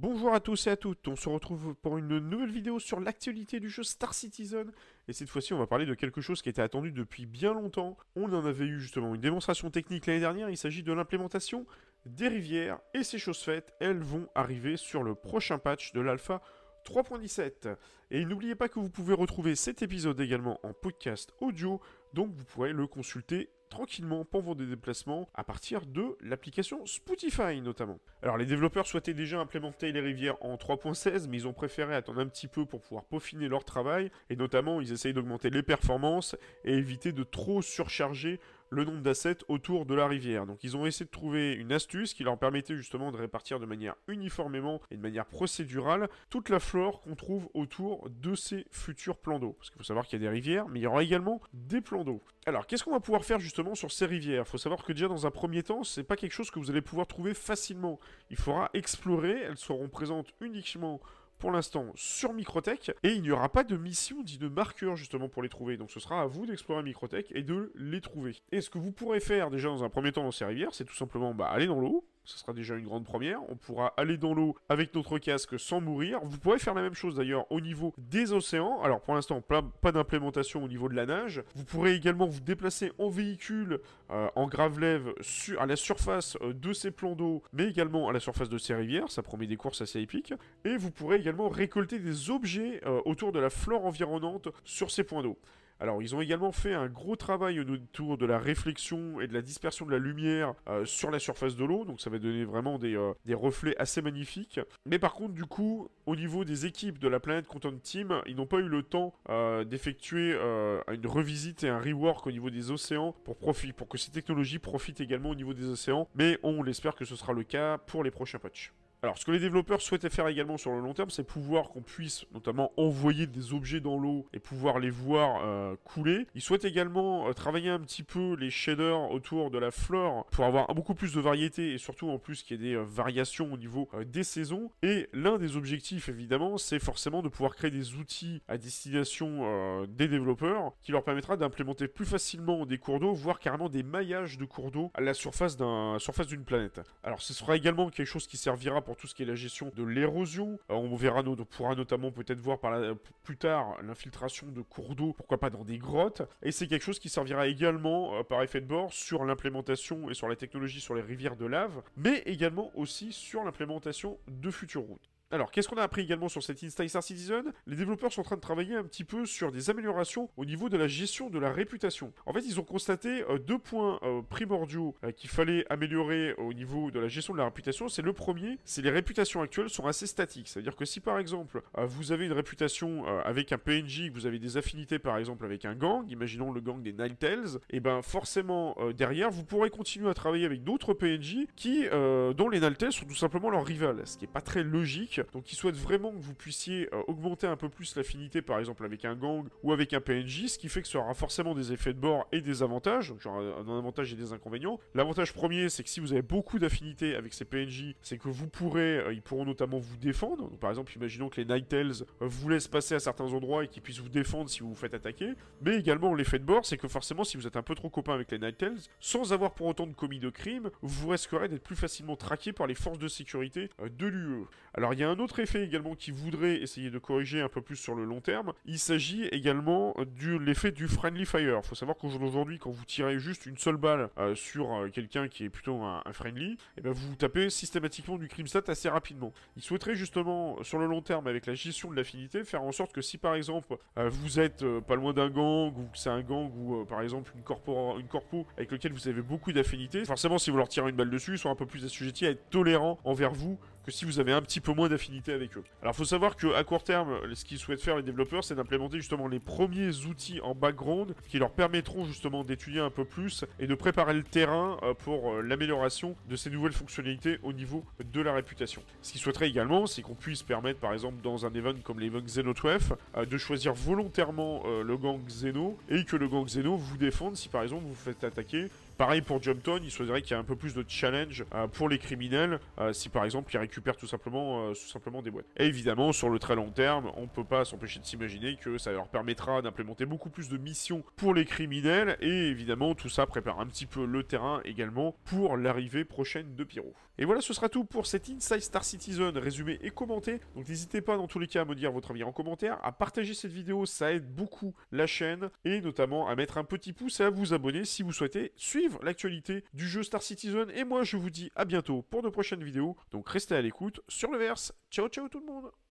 Bonjour à tous et à toutes, on se retrouve pour une nouvelle vidéo sur l'actualité du jeu Star Citizen. Et cette fois-ci, on va parler de quelque chose qui était attendu depuis bien longtemps. On en avait eu justement une démonstration technique l'année dernière, il s'agit de l'implémentation des rivières. Et ces choses faites, elles vont arriver sur le prochain patch de l'alpha 3.17. Et n'oubliez pas que vous pouvez retrouver cet épisode également en podcast audio, donc vous pourrez le consulter tranquillement pendant des déplacements à partir de l'application Spotify notamment. Alors les développeurs souhaitaient déjà implémenter les rivières en 3.16 mais ils ont préféré attendre un petit peu pour pouvoir peaufiner leur travail et notamment ils essayent d'augmenter les performances et éviter de trop surcharger le nombre d'assets autour de la rivière. Donc ils ont essayé de trouver une astuce qui leur permettait justement de répartir de manière uniformément et de manière procédurale toute la flore qu'on trouve autour de ces futurs plans d'eau. Parce qu'il faut savoir qu'il y a des rivières, mais il y aura également des plans d'eau. Alors qu'est-ce qu'on va pouvoir faire justement sur ces rivières? Il faut savoir que déjà dans un premier temps, c'est pas quelque chose que vous allez pouvoir trouver facilement. Il faudra explorer, elles seront présentes uniquement pour l'instant sur Microtech et il n'y aura pas de mission dit de marqueur justement pour les trouver. Donc ce sera à vous d'explorer Microtech et de les trouver. Et ce que vous pourrez faire déjà dans un premier temps dans ces rivières, c'est tout simplement bah, aller dans l'eau, ce sera déjà une grande première. On pourra aller dans l'eau avec notre casque sans mourir. Vous pourrez faire la même chose d'ailleurs au niveau des océans. Alors pour l'instant, pas, d'implémentation au niveau de la nage. Vous pourrez également vous déplacer en véhicule, euh, en gravelève, à la surface euh, de ces plans d'eau, mais également à la surface de ces rivières. Ça promet des courses assez épiques. Et vous pourrez également récolter des objets euh, autour de la flore environnante sur ces points d'eau. Alors, ils ont également fait un gros travail autour de la réflexion et de la dispersion de la lumière euh, sur la surface de l'eau, donc ça va donner vraiment des, euh, des, reflets assez magnifiques. Mais par contre, du coup, au niveau des équipes de la planète Content Team, ils n'ont pas eu le temps euh, d'effectuer une revisite et un rework au niveau des océans pour, pour que ces technologies profitent également au niveau des océans, mais on l'espère que ce sera le cas pour les prochains patchs. Alors, ce que les développeurs souhaitaient faire également sur le long terme, c'est pouvoir qu'on puisse notamment envoyer des objets dans l'eau et pouvoir les voir euh, couler. Ils souhaitent également euh, travailler un petit peu les shaders autour de la flore pour avoir beaucoup plus de variété et surtout en plus qu'il y ait des euh, variations au niveau des saisons. Et l'un des objectifs, évidemment, c'est forcément de pouvoir créer des outils à destination des développeurs qui leur permettra d'implémenter plus facilement des cours d'eau, voire carrément des maillages de cours d'eau à la surface d'une planète. Alors, ce sera également quelque chose qui servira pour tout ce qui est la gestion de l'érosion. Euh, on verra, on pourra notamment peut-être voir par plus tard l'infiltration de cours d'eau, pourquoi pas dans des grottes. Et c'est quelque chose qui servira également euh, par effet de bord sur l'implémentation et sur la technologie sur les rivières de lave, mais également aussi sur l'implémentation de futures routes. Alors, qu'est-ce qu'on a appris également sur cette Insta Star Citizen? Les développeurs sont en train de travailler un petit peu sur des améliorations au niveau de la gestion de la réputation. En fait, ils ont constaté euh, deux points euh, primordiaux euh, qu'il fallait améliorer au niveau de la gestion de la réputation. C'est le premier, c'est les réputations actuelles sont assez statiques. C'est-à-dire que si par exemple vous avez une réputation avec un PNJ, que vous avez des affinités par exemple avec un gang, imaginons le gang des Ninetales, et eh ben forcément derrière vous pourrez continuer à travailler avec d'autres PNJ qui, dont les Ninetales sont tout simplement leurs rivales, ce qui est pas très logique donc ils souhaitent vraiment que vous puissiez euh, augmenter un peu plus l'affinité, par exemple avec un gang ou avec un PNJ, ce qui fait que ça aura forcément des effets de bord et des avantages, genre un avantage et des inconvénients. L'avantage premier, c'est que si vous avez beaucoup d'affinités avec ces PNJ, c'est que vous pourrez, euh, ils pourront notamment vous défendre. par exemple, imaginons que les Nightales euh, vous laissent passer à certains endroits et qu'ils puissent vous défendre si vous vous faites attaquer. Mais également, l'effet de bord, c'est que forcément, si vous êtes un peu trop copain avec les Nightales, sans avoir pour autant de commis de crime, vous risquerez d'être plus facilement traqué par les forces de sécurité de l'UE. Alors, il y a un autre effet également qui voudrait essayer de corriger un peu plus sur le long terme. Il s'agit également de l'effet du friendly fire. Il faut savoir qu'aujourd'hui, quand vous tirez juste une seule balle euh, sur euh, quelqu'un qui est plutôt un, friendly, et eh ben vous tapez systématiquement du crime stat assez rapidement. Il souhaiterait justement, sur le long terme, avec la gestion de l'affinité, faire en sorte que si par exemple euh, vous êtes pas loin d'un gang, ou que c'est un gang, ou par exemple une corpo, avec lequel vous avez beaucoup d'affinités, forcément si vous leur tirez une balle dessus, ils sont un peu plus assujettis à être tolérants envers vous que si vous avez un petit peu moins d'affinité avec eux. Alors faut savoir que à court terme, ce qu'ils souhaitent faire les développeurs, c'est d'implémenter justement les premiers outils en background qui leur permettront justement d'étudier un peu plus et de préparer le terrain euh, pour euh, l'amélioration de ces nouvelles fonctionnalités au niveau de la réputation. Ce qu'ils souhaiteraient également, c'est qu'on puisse permettre par exemple dans un event comme l'event Xeno 12 euh, de choisir volontairement le gang Xeno et que le gang Xeno vous défende si par exemple vous faites attaquer Pareil pour Jumpton, il souhaiterait qu'il y ait un peu plus de challenge pour les criminels, si par exemple ils récupèrent tout simplement, tout simplement des boîtes. Et évidemment, sur le très long terme, on peut pas s'empêcher de s'imaginer que ça leur permettra d'implémenter beaucoup plus de missions pour les criminels, et évidemment tout ça prépare un petit peu le terrain également pour l'arrivée prochaine de Pyro. Et voilà, ce sera tout pour cet Inside Star Citizen résumé et commenté. Donc n'hésitez pas dans tous les cas à me dire votre avis en commentaire, à partager cette vidéo, ça aide beaucoup la chaîne, et notamment à mettre un petit pouce et à vous abonner si vous souhaitez l'actualité du jeu Star Citizen. Et moi je vous dis à bientôt pour de prochaines vidéos, donc restez à l'écoute sur le verse. Ciao ciao tout le monde